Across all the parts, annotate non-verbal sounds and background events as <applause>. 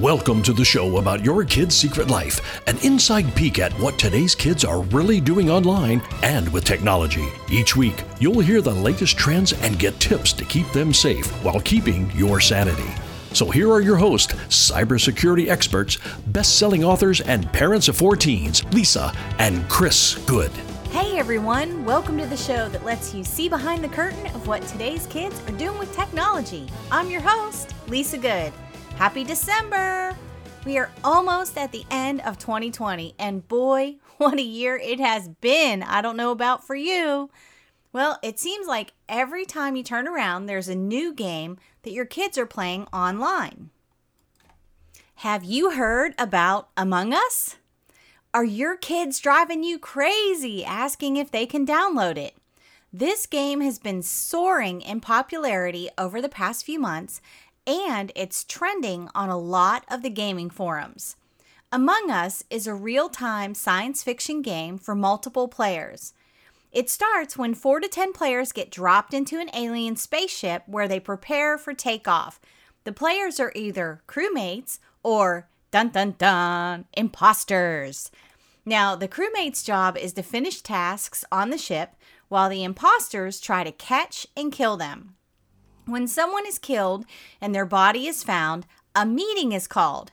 Welcome to the show about your kid's secret life, an inside peek at what today's kids are really doing online and with technology. Each week, you'll hear the latest trends and get tips to keep them safe while keeping your sanity. So here are your hosts, cybersecurity experts, best-selling authors, and parents of four teens, Lisa and Chris Good. Hey everyone, welcome to the show that lets you see behind the curtain of what today's kids are doing with technology. I'm your host, Lisa Good. Happy December! We are almost at the end of 2020, and boy, <laughs> what a year it has been. I don't know about for you. Well, it seems like every time you turn around, there's a new game that your kids are playing online. Have you heard about Among Us? Are your kids driving you crazy asking if they can download it? This game has been soaring in popularity over the past few months, and it's trending on a lot of the gaming forums. Among Us is a real time science fiction game for multiple players. It starts when 4 to 10 players get dropped into an alien spaceship where they prepare for takeoff. The players are either crewmates or dun dun dun imposters. Now, the crewmate's job is to finish tasks on the ship while the imposters try to catch and kill them. When someone is killed and their body is found, a meeting is called.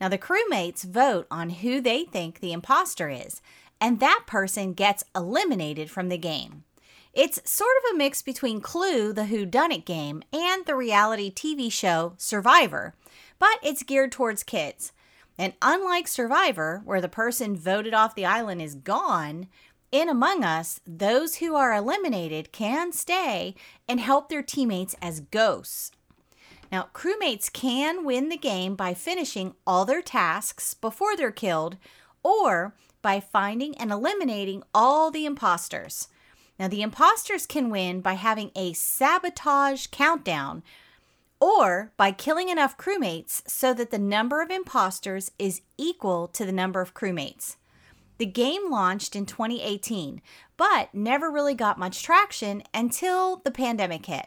Now, the crewmates vote on who they think the imposter is, and that person gets eliminated from the game. It's sort of a mix between Clue, the Who Done It game, and the reality TV show Survivor, but it's geared towards kids. And unlike Survivor, where the person voted off the island is gone, in Among Us, those who are eliminated can stay and help their teammates as ghosts. Now, crewmates can win the game by finishing all their tasks before they're killed or by finding and eliminating all the imposters. Now, the imposters can win by having a sabotage countdown or by killing enough crewmates so that the number of imposters is equal to the number of crewmates. The game launched in 2018, but never really got much traction until the pandemic hit.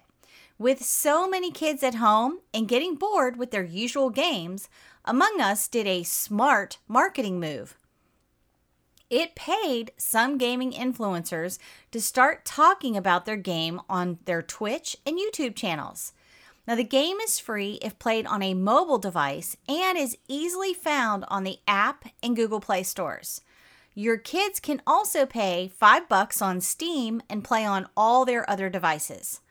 With so many kids at home and getting bored with their usual games, Among Us did a smart marketing move. It paid some gaming influencers to start talking about their game on their Twitch and YouTube channels. Now, the game is free if played on a mobile device and is easily found on the app and Google Play stores. Your kids can also pay 5 bucks on Steam and play on all their other devices.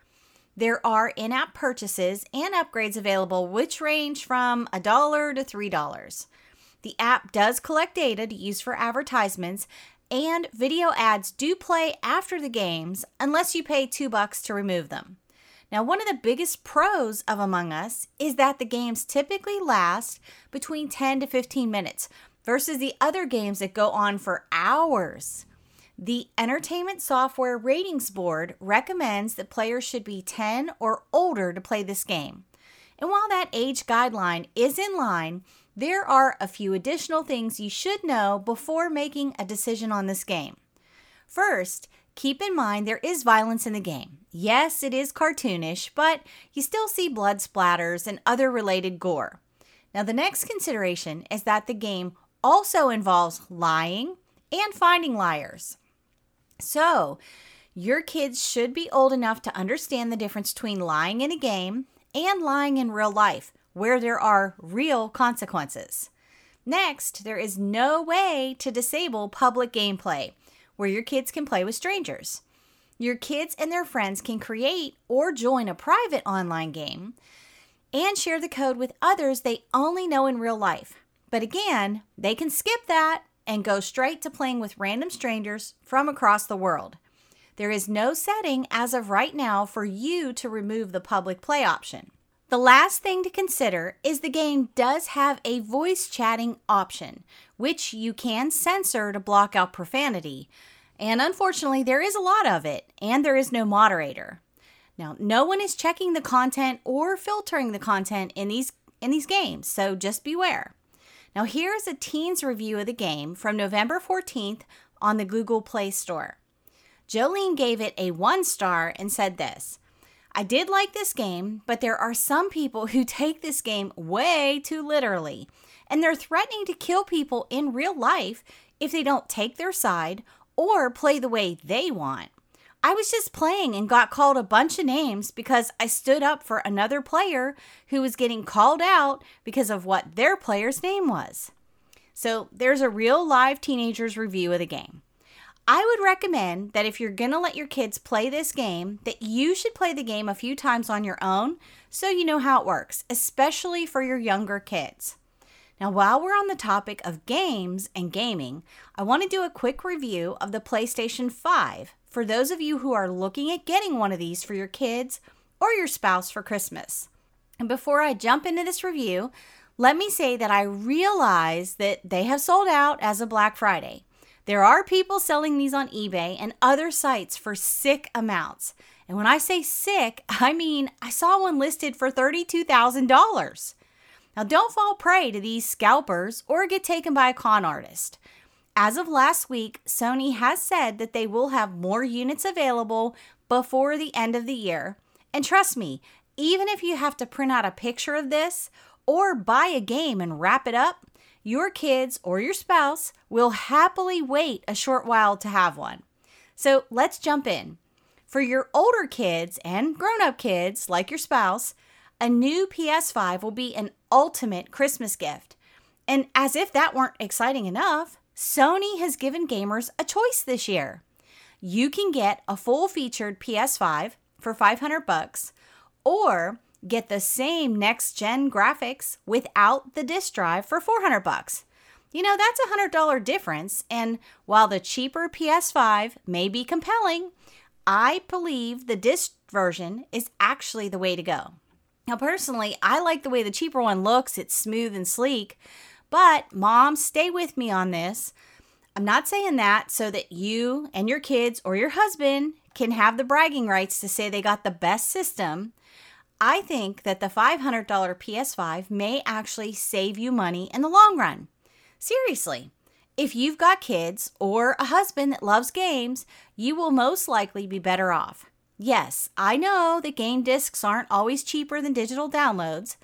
There are in-app purchases and upgrades available which range from a dollar to $3. The app does collect data to use for advertisements and video ads do play after the games unless you pay 2 bucks to remove them. Now, one of the biggest pros of Among Us is that the games typically last between 10 to 15 minutes versus the other games that go on for hours. The Entertainment Software Ratings Board recommends that players should be 10 or older to play this game. And while that age guideline is in line, there are a few additional things you should know before making a decision on this game. First, Keep in mind there is violence in the game. Yes, it is cartoonish, but you still see blood splatters and other related gore. Now, the next consideration is that the game also involves lying and finding liars. So, your kids should be old enough to understand the difference between lying in a game and lying in real life, where there are real consequences. Next, there is no way to disable public gameplay where your kids can play with strangers. Your kids and their friends can create or join a private online game and share the code with others they only know in real life. But again, they can skip that and go straight to playing with random strangers from across the world. There is no setting as of right now for you to remove the public play option. The last thing to consider is the game does have a voice chatting option, which you can censor to block out profanity. And unfortunately, there is a lot of it, and there is no moderator. Now, no one is checking the content or filtering the content in these in these games, so just beware. Now, here's a teen's review of the game from November 14th on the Google Play Store. Jolene gave it a one star and said this I did like this game, but there are some people who take this game way too literally, and they're threatening to kill people in real life if they don't take their side or play the way they want. I was just playing and got called a bunch of names because I stood up for another player who was getting called out because of what their player's name was. So there's a real live teenagers review of the game. I would recommend that if you're going to let your kids play this game, that you should play the game a few times on your own so you know how it works, especially for your younger kids. Now, while we're on the topic of games and gaming, I want to do a quick review of the PlayStation 5 for those of you who are looking at getting one of these for your kids or your spouse for Christmas. And before I jump into this review, let me say that I realize that they have sold out as of Black Friday. There are people selling these on eBay and other sites for sick amounts. And when I say sick, I mean I saw one listed for $32,000. Now, don't fall prey to these scalpers or get taken by a con artist. As of last week, Sony has said that they will have more units available before the end of the year. And trust me, even if you have to print out a picture of this or buy a game and wrap it up, your kids or your spouse will happily wait a short while to have one. So let's jump in. For your older kids and grown up kids, like your spouse, a new PS5 will be an ultimate Christmas gift. And as if that weren't exciting enough, Sony has given gamers a choice this year. You can get a full featured PS5 for 500 bucks or get the same next gen graphics without the disk drive for 400 bucks. You know, that's a $100 difference and while the cheaper PS5 may be compelling, I believe the disc version is actually the way to go. Now, personally, I like the way the cheaper one looks. It's smooth and sleek. But, mom, stay with me on this. I'm not saying that so that you and your kids or your husband can have the bragging rights to say they got the best system. I think that the $500 PS5 may actually save you money in the long run. Seriously, if you've got kids or a husband that loves games, you will most likely be better off. Yes, I know that game discs aren't always cheaper than digital downloads,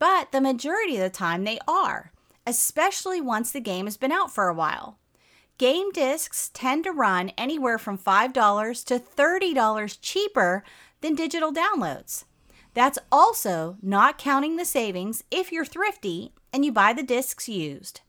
but the majority of the time they are especially once the game has been out for a while. Game discs tend to run anywhere from $5 to $30 cheaper than digital downloads. That's also not counting the savings if you're thrifty and you buy the discs used.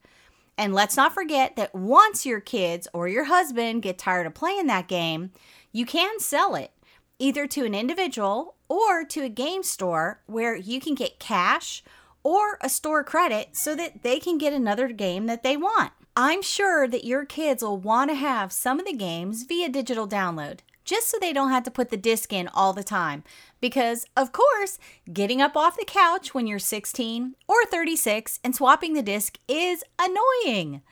And let's not forget that once your kids or your husband get tired of playing that game, you can sell it either to an individual or to a game store where you can get cash or a store credit so that they can get another game that they want. I'm sure that your kids will want to have some of the games via digital download just so they don't have to put the disc in all the time. Because, of course, getting up off the couch when you're 16 or 36 and swapping the disc is annoying.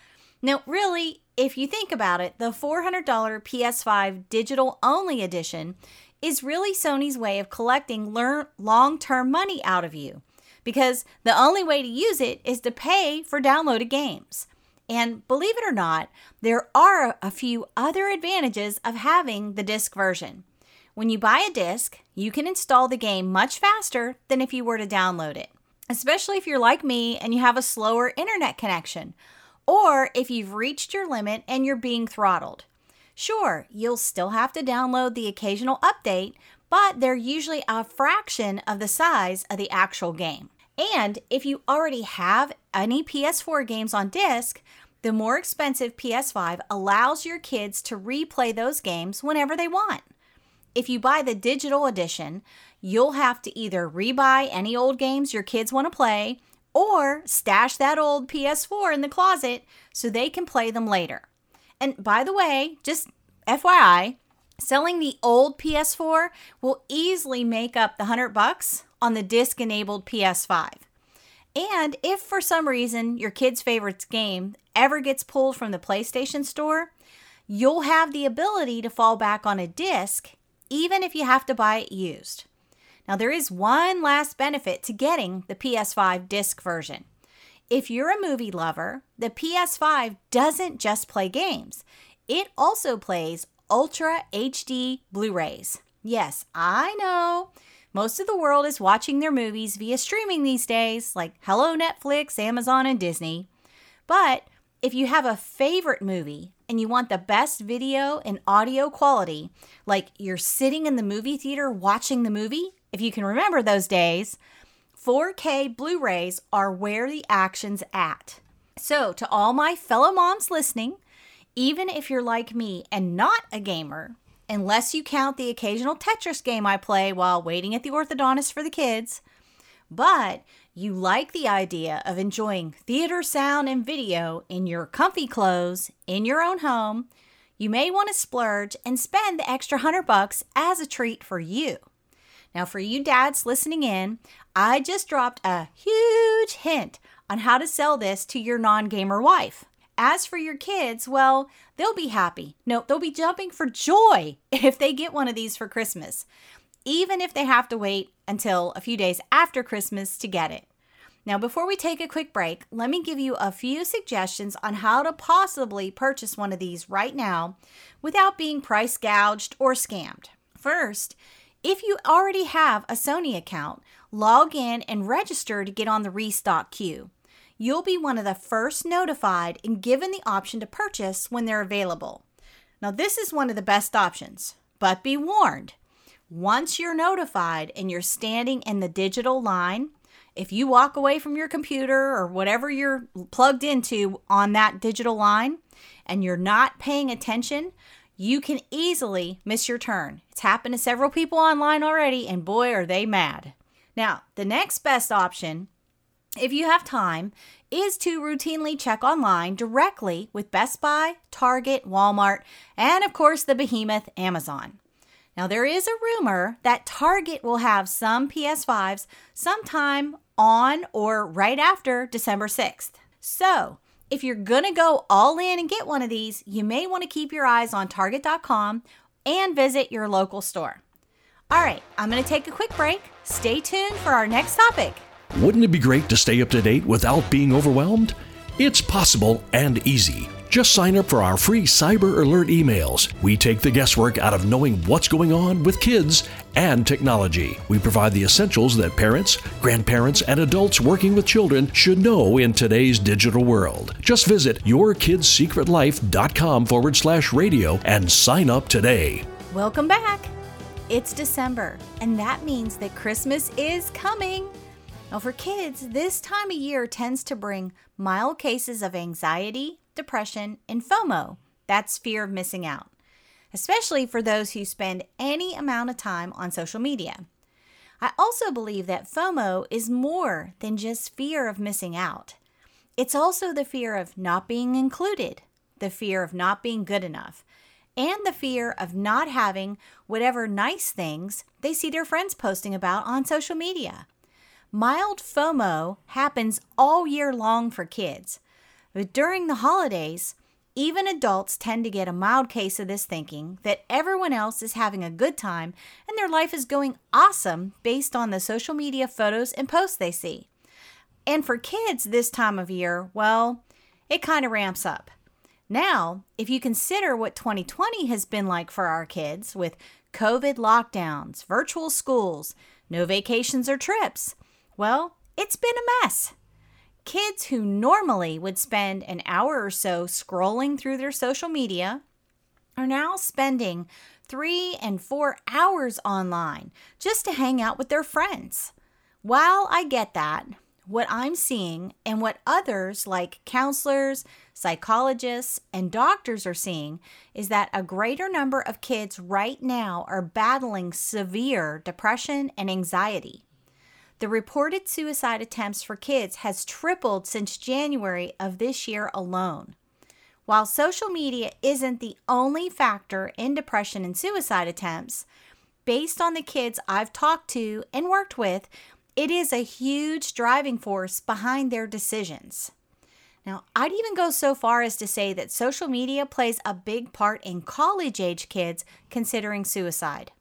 Now, really, if you think about it, the $400 PS5 digital only edition is really Sony's way of collecting long term money out of you because the only way to use it is to pay for downloaded games. And believe it or not, there are a few other advantages of having the disc version. When you buy a disc, you can install the game much faster than if you were to download it, especially if you're like me and you have a slower internet connection, or if you've reached your limit and you're being throttled. Sure, you'll still have to download the occasional update, but they're usually a fraction of the size of the actual game. And if you already have any PS4 games on disc, the more expensive PS5 allows your kids to replay those games whenever they want. If you buy the digital edition, you'll have to either rebuy any old games your kids want to play or stash that old PS4 in the closet so they can play them later. And by the way, just FYI, selling the old PS4 will easily make up the 100 bucks on the disc enabled PS5. And if for some reason your kid's favorite game ever gets pulled from the PlayStation Store, you'll have the ability to fall back on a disc even if you have to buy it used. Now, there is one last benefit to getting the PS5 disc version. If you're a movie lover, the PS5 doesn't just play games, it also plays Ultra HD Blu rays. Yes, I know. Most of the world is watching their movies via streaming these days, like Hello Netflix, Amazon, and Disney. But if you have a favorite movie and you want the best video and audio quality, like you're sitting in the movie theater watching the movie, if you can remember those days, 4K Blu rays are where the action's at. So, to all my fellow moms listening, even if you're like me and not a gamer, unless you count the occasional Tetris game I play while waiting at the orthodontist for the kids, but you like the idea of enjoying theater sound and video in your comfy clothes in your own home, you may want to splurge and spend the extra hundred bucks as a treat for you. Now, for you dads listening in, I just dropped a huge hint on how to sell this to your non gamer wife. As for your kids, well, they'll be happy. No, they'll be jumping for joy <laughs> if they get one of these for Christmas, even if they have to wait until a few days after Christmas to get it. Now, before we take a quick break, let me give you a few suggestions on how to possibly purchase one of these right now without being price gouged or scammed. First, if you already have a Sony account, log in and register to get on the restock queue you'll be one of the first notified and given the option to purchase when they're available. Now, this is one of the best options, but be warned once you're notified and you're standing in the digital line, if you walk away from your computer or whatever you're plugged into on that digital line and you're not paying attention, you can easily miss your turn. It's happened to several people online already, and boy, are they mad. Now, the next best option if you have time, is to routinely check online directly with Best Buy, Target, Walmart, and of course the behemoth Amazon. Now, there is a rumor that Target will have some PS5s sometime on or right after December 6th. So, if you're gonna go all in and get one of these, you may want to keep your eyes on Target.com and visit your local store. All right, I'm gonna take a quick break. Stay tuned for our next topic. Wouldn't it be great to stay up to date without being overwhelmed? It's possible and easy. Just sign up for our free Cyber Alert emails. We take the guesswork out of knowing what's going on with kids and technology. We provide the essentials that parents, grandparents, and adults working with children should know in today's digital world. Just visit yourkidssecretlife.com forward slash radio and sign up today. Welcome back. It's December, and that means that Christmas is coming. Now, for kids, this time of year tends to bring mild cases of anxiety, depression, and FOMO that's fear of missing out, especially for those who spend any amount of time on social media. I also believe that FOMO is more than just fear of missing out. It's also the fear of not being included, the fear of not being good enough, and the fear of not having whatever nice things they see their friends posting about on social media. Mild FOMO happens all year long for kids, but during the holidays, even adults tend to get a mild case of this thinking that everyone else is having a good time and their life is going awesome based on the social media photos and posts they see. And for kids this time of year, well, it kind of ramps up. Now, if you consider what 2020 has been like for our kids with COVID lockdowns, virtual schools, no vacations or trips, well, it's been a mess. Kids who normally would spend an hour or so scrolling through their social media are now spending three and four hours online just to hang out with their friends. While I get that, what I'm seeing and what others like counselors, psychologists, and doctors are seeing is that a greater number of kids right now are battling severe depression and anxiety. The reported suicide attempts for kids has tripled since January of this year alone. While social media isn't the only factor in depression and suicide attempts, based on the kids I've talked to and worked with, it is a huge driving force behind their decisions. Now, I'd even go so far as to say that social media plays a big part in college age kids considering suicide.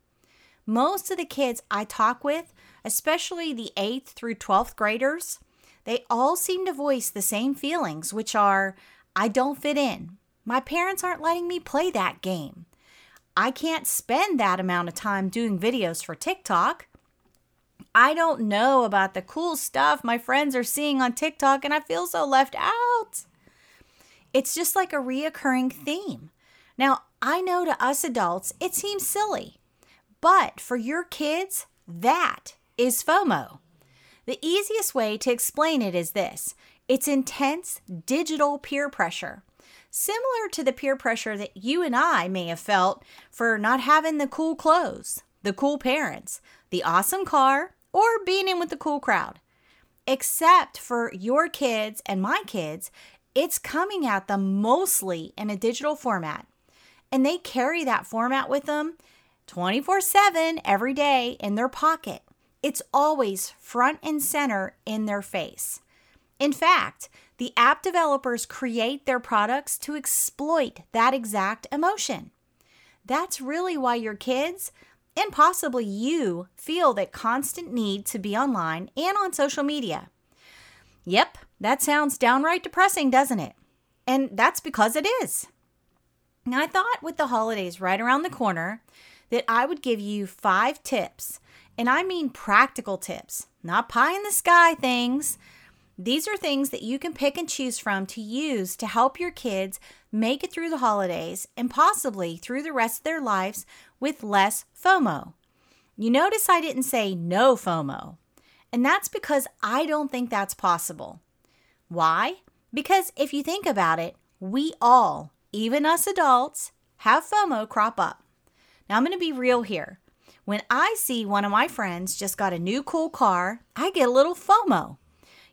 Most of the kids I talk with especially the 8th through 12th graders, they all seem to voice the same feelings, which are I don't fit in. My parents aren't letting me play that game. I can't spend that amount of time doing videos for TikTok. I don't know about the cool stuff my friends are seeing on TikTok and I feel so left out. It's just like a reoccurring theme. Now, I know to us adults it seems silly, but for your kids, that is FOMO. The easiest way to explain it is this it's intense digital peer pressure similar to the peer pressure that you and I may have felt for not having the cool clothes, the cool parents, the awesome car, or being in with the cool crowd. Except for your kids and my kids, it's coming at them mostly in a digital format. And they carry that format with them 24 7 every day in their pocket. It's always front and center in their face. In fact, the app developers create their products to exploit that exact emotion. That's really why your kids and possibly you feel that constant need to be online and on social media. Yep, that sounds downright depressing, doesn't it? And that's because it is. Now, I thought with the holidays right around the corner that I would give you five tips, and I mean practical tips, not pie in the sky things these are things that you can pick and choose from to use to help your kids make it through the holidays and possibly through the rest of their lives with less FOMO. You notice I didn't say no FOMO, and that's because I don't think that's possible. Why? Because if you think about it, we all, even us adults, have FOMO crop up. Now I'm going to be real here. When I see one of my friends just got a new cool car, I get a little FOMO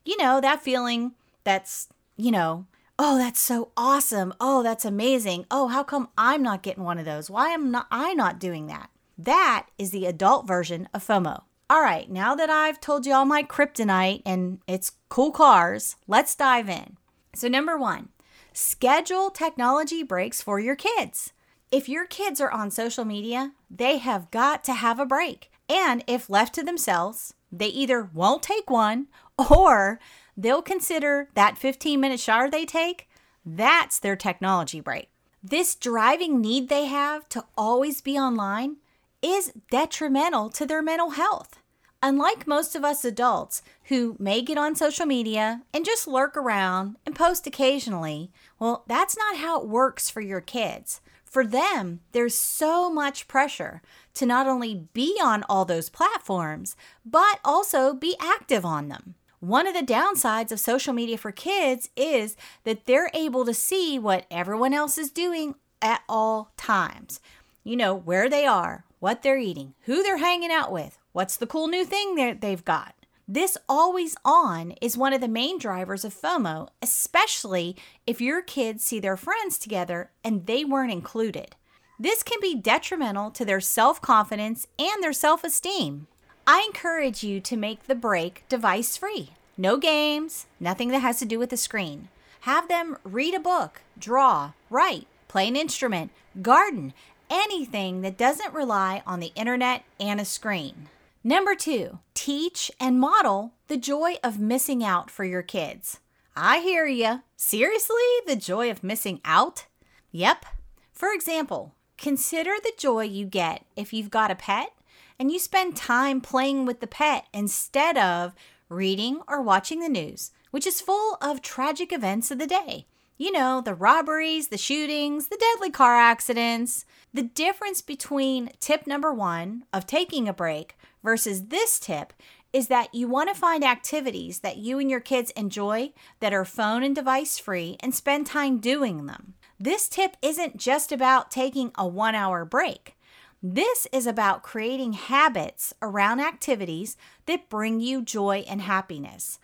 you know, that feeling that's, you know, oh, that's so awesome. Oh, that's amazing. Oh, how come I'm not getting one of those? Why am not I not doing that? That is the adult version of FOMO. All right, now that I've told you all my kryptonite and it's cool cars, let's dive in. So, number one, schedule technology breaks for your kids. If your kids are on social media, they have got to have a break. And if left to themselves, they either won't take one <laughs> or they'll consider that 15 minute shower they take, that's their technology break. This driving need they have to always be online is detrimental to their mental health. Unlike most of us adults who may get on social media and just lurk around and post occasionally, well, that's not how it works for your kids. For them, there's so much pressure to not only be on all those platforms, but also be active on them. One of the downsides of social media for kids is that they're able to see what everyone else is doing at all times. You know, where they are, what they're eating, who they're hanging out with, what's the cool new thing that they've got. This always on is one of the main drivers of FOMO, especially if your kids see their friends together and they weren't included. This can be detrimental to their self confidence and their self esteem. I encourage you to make the break device free. No games, nothing that has to do with the screen. Have them read a book, draw, write, play an instrument, garden, anything that doesn't rely on the internet and a screen. Number two, teach and model the joy of missing out for your kids. I hear you. Seriously? The joy of missing out? Yep. For example, Consider the joy you get if you've got a pet and you spend time playing with the pet instead of reading or watching the news, which is full of tragic events of the day. You know, the robberies, the shootings, the deadly car accidents. The difference between tip number one of taking a break versus this tip is that you want to find activities that you and your kids enjoy that are phone and device free and spend time doing them. This tip isn't just about taking a one hour break. This is about creating habits around activities that bring you joy and happiness.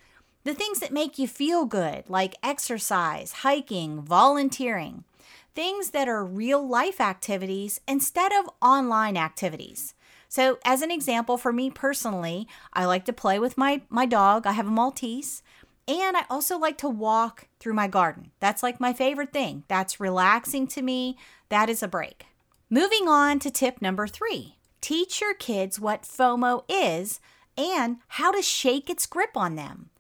The things that make you feel good, like exercise, hiking, volunteering. Things that are real life activities instead of online activities. So, as an example, for me personally, I like to play with my, my dog. I have a Maltese. And I also like to walk through my garden. That's like my favorite thing. That's relaxing to me. That is a break. Moving on to tip number three teach your kids what FOMO is and how to shake its grip on them.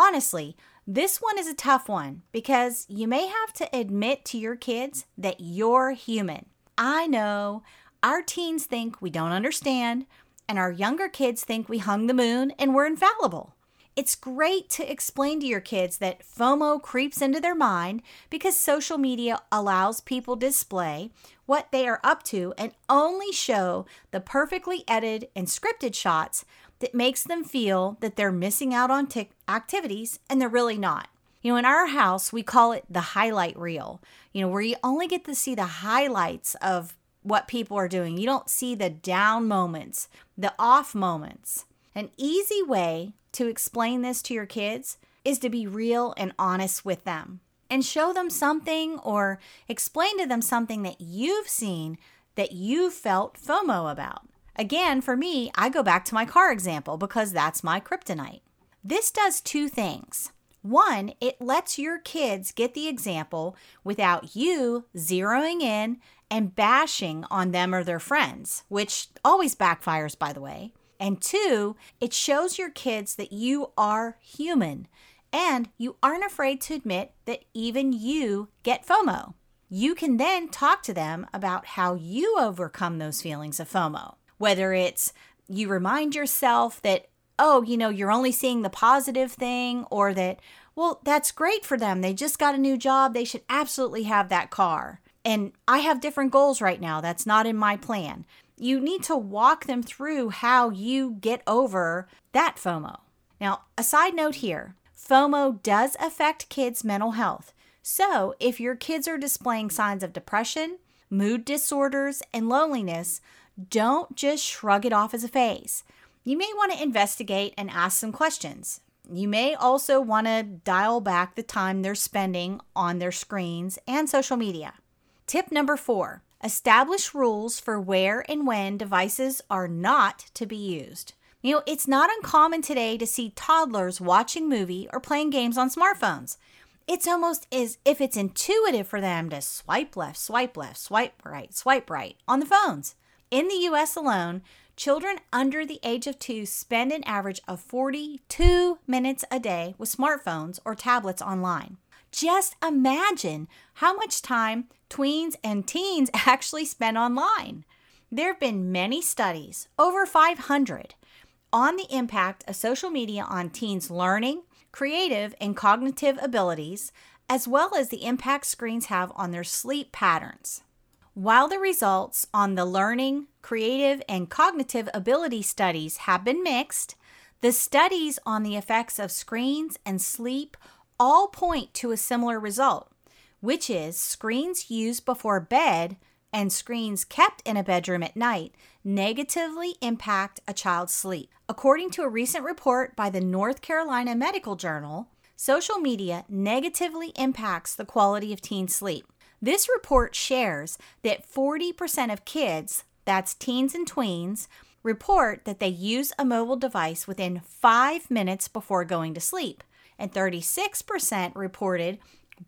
Honestly, this one is a tough one because you may have to admit to your kids that you're human. I know Our teens think we don't understand, and our younger kids think we hung the moon and we're infallible. It's great to explain to your kids that FOMO creeps into their mind because social media allows people display what they are up to and only show the perfectly edited and scripted shots that makes them feel that they're missing out on t- activities and they're really not. You know, in our house, we call it the highlight reel, you know, where you only get to see the highlights of what people are doing. You don't see the down moments, the off moments. An easy way to explain this to your kids is to be real and honest with them and show them something or explain to them something that you've seen that you felt FOMO about. Again, for me, I go back to my car example because that's my kryptonite. This does two things. One, it lets your kids get the example without you zeroing in and bashing on them or their friends, which always backfires, by the way. And two, it shows your kids that you are human and you aren't afraid to admit that even you get FOMO. You can then talk to them about how you overcome those feelings of FOMO, whether it's you remind yourself that, oh, you know, you're only seeing the positive thing, or that, well, that's great for them. They just got a new job. They should absolutely have that car. And I have different goals right now. That's not in my plan you need to walk them through how you get over that FOMO. Now, a side note here FOMO does affect kids' mental health. So, if your kids are displaying signs of depression, mood disorders, and loneliness, don't just shrug it off as a phase. You may want to investigate and ask some questions. You may also want to dial back the time they're spending on their screens and social media. Tip number four Establish rules for where and when devices are not to be used. You know, it's not uncommon today to see toddlers watching movie or playing games on smartphones. It's almost as if it's intuitive for them to swipe left, swipe left, swipe right, swipe right on the phones. In the US alone, children under the age of 2 spend an average of 42 minutes a day with smartphones or tablets online. Just imagine how much time tweens and teens <laughs> actually spend online. There have been many studies, over 500, on the impact of social media on teens' learning, creative, and cognitive abilities, as well as the impact screens have on their sleep patterns. While the results on the learning, creative, and cognitive ability studies have been mixed, the studies on the effects of screens and sleep all point to a similar result, which is screens used before bed and screens kept in a bedroom at night negatively impact a child's sleep. According to a recent report by the North Carolina Medical Journal, social media negatively impacts the quality of teen sleep. This report shares that 40% of kids, that's teens and tweens, report that they use a mobile device within five minutes before going to sleep and 36% reported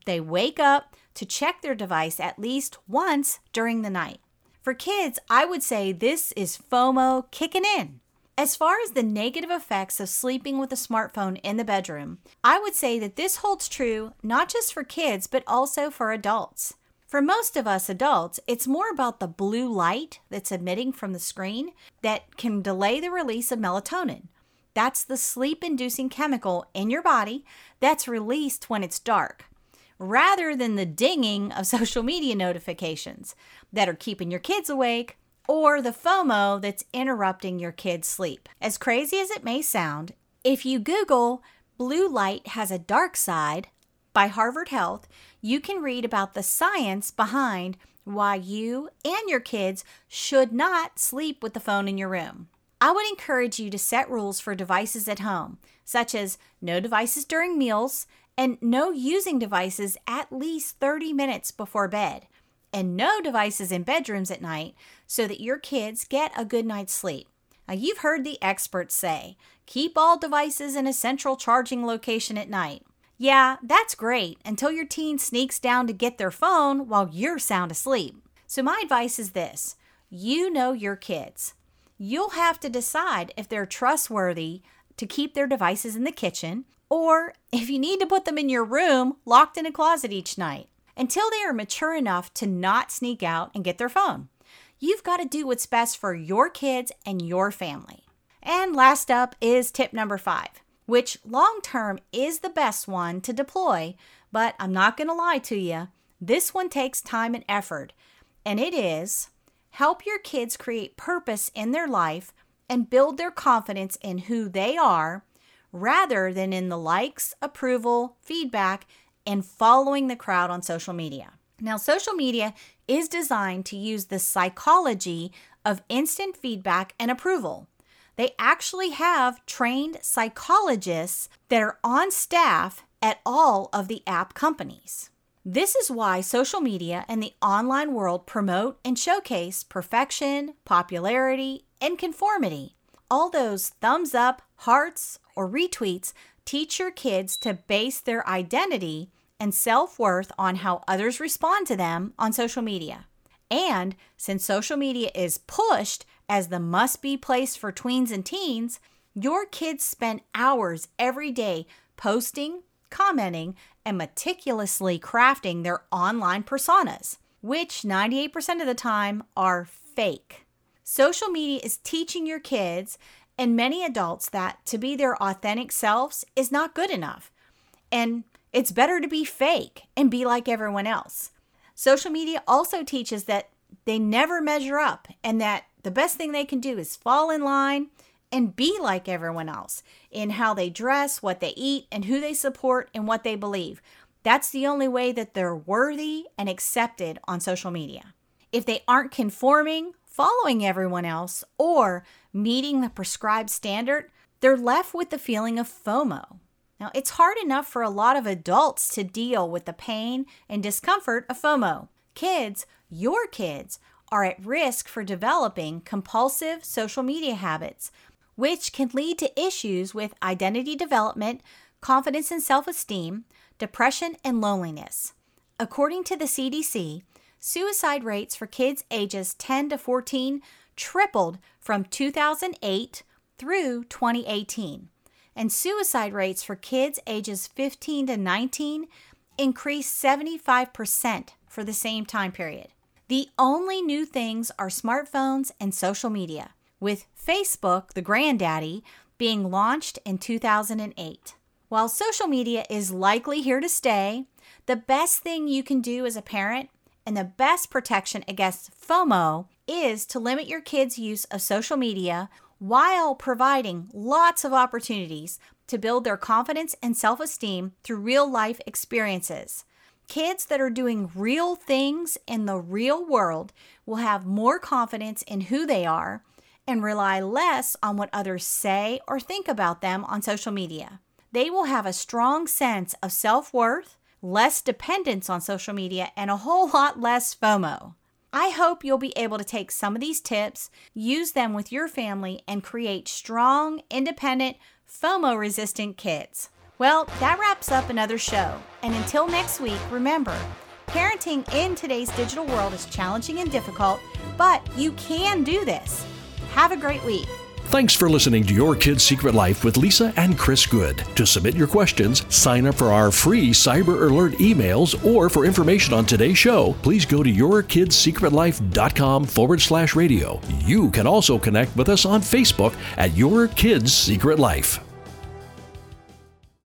they wake up to check their device at least once during the night. For kids, I would say this is FOMO kicking in. As far as the negative effects of sleeping with a smartphone in the bedroom, I would say that this holds true not just for kids, but also for adults. For most of us adults, it's more about the blue light that's emitting from the screen that can delay the release of melatonin, that's the sleep inducing chemical in your body that's released when it's dark, rather than the dinging of <laughs> social media notifications that are keeping your kids awake or the FOMO that's interrupting your kids' sleep. As crazy as it may sound, if you Google Blue Light Has a Dark Side by Harvard Health, you can read about the science behind why you and your kids should not sleep with the phone in your room. I would encourage you to set rules for devices at home, such as no devices during meals and no using devices at least 30 minutes before bed, and no devices in bedrooms at night so that your kids get a good night's sleep. Now, you've heard the experts say keep all devices in a central charging location at night. Yeah, that's great until your teen sneaks down to get their phone while you're sound asleep. So, my advice is this you know your kids. You'll have to decide if they're trustworthy to keep their devices in the kitchen or if you need to put them in your room locked in a closet each night until they are mature enough to not sneak out and get their phone. You've got to do what's best for your kids and your family. And last up is tip number five, which long term is the best one to deploy, but I'm not going to lie to you. This one takes time and effort, and it is help your kids create purpose in their life and build their confidence in who they are rather than in the likes, approval, feedback, and following the crowd on social media. Now, social media is designed to use the psychology of instant feedback and approval. They actually have trained psychologists that are on staff at all of the app companies. This is why social media and the online world promote and showcase perfection, popularity, and conformity. All those thumbs up, hearts, or retweets teach your kids to base their identity and self worth on how others respond to them on social media. And since social media is pushed as the must be place for tweens and teens, your kids spend hours every day posting, commenting, and meticulously crafting their online personas, which 98% of the time are fake. Social media is teaching your kids and many adults that to be their authentic selves is not good enough. And it's better to be fake and be like everyone else. Social media also teaches that they never measure up and that the best thing they can do is fall in line and be like everyone else in how they dress, what they eat, and who they support and what they believe. That's the only way that they're worthy and accepted on social media. If they aren't conforming, following everyone else, or meeting the prescribed standard, they're left with the feeling of FOMO, now, it's hard enough for a lot of adults to deal with the pain and discomfort of FOMO. Kids, your kids, are at risk for developing compulsive social media habits, which can lead to issues with identity development, confidence and self esteem, depression, and loneliness. According to the CDC, suicide rates for kids ages 10 to 14 tripled from 2008 through 2018 and suicide rates for kids ages 15 to 19 increased 75% for the same time period. The only new things are smartphones and social media, with Facebook, the granddaddy, being launched in 2008. While social media is likely here to stay, the best thing you can do as a parent and the best protection against FOMO is to limit your kids' use of social media while providing lots of opportunities to build their confidence and self esteem through real life experiences. Kids that are doing real things in the real world will have more confidence in who they are and rely less on what others say or think about them on social media. They will have a strong sense of self worth, less dependence on social media, and a whole <laughs> lot less FOMO. I hope you'll be able to take some of these tips, use them with your family, and create strong, independent, FOMO resistant kids. Well, that wraps up another show. And until next week, remember, parenting in today's digital world is challenging and difficult, but you can do this. Have a great week. Thanks for listening to Your Kid's Secret Life with Lisa and Chris Good. To submit your questions, sign up for our free Cyber Alert emails, or for information on today's show, please go to yourkidssecretlife.com forward slash radio. You can also connect with us on Facebook at Your Kid's Secret Life.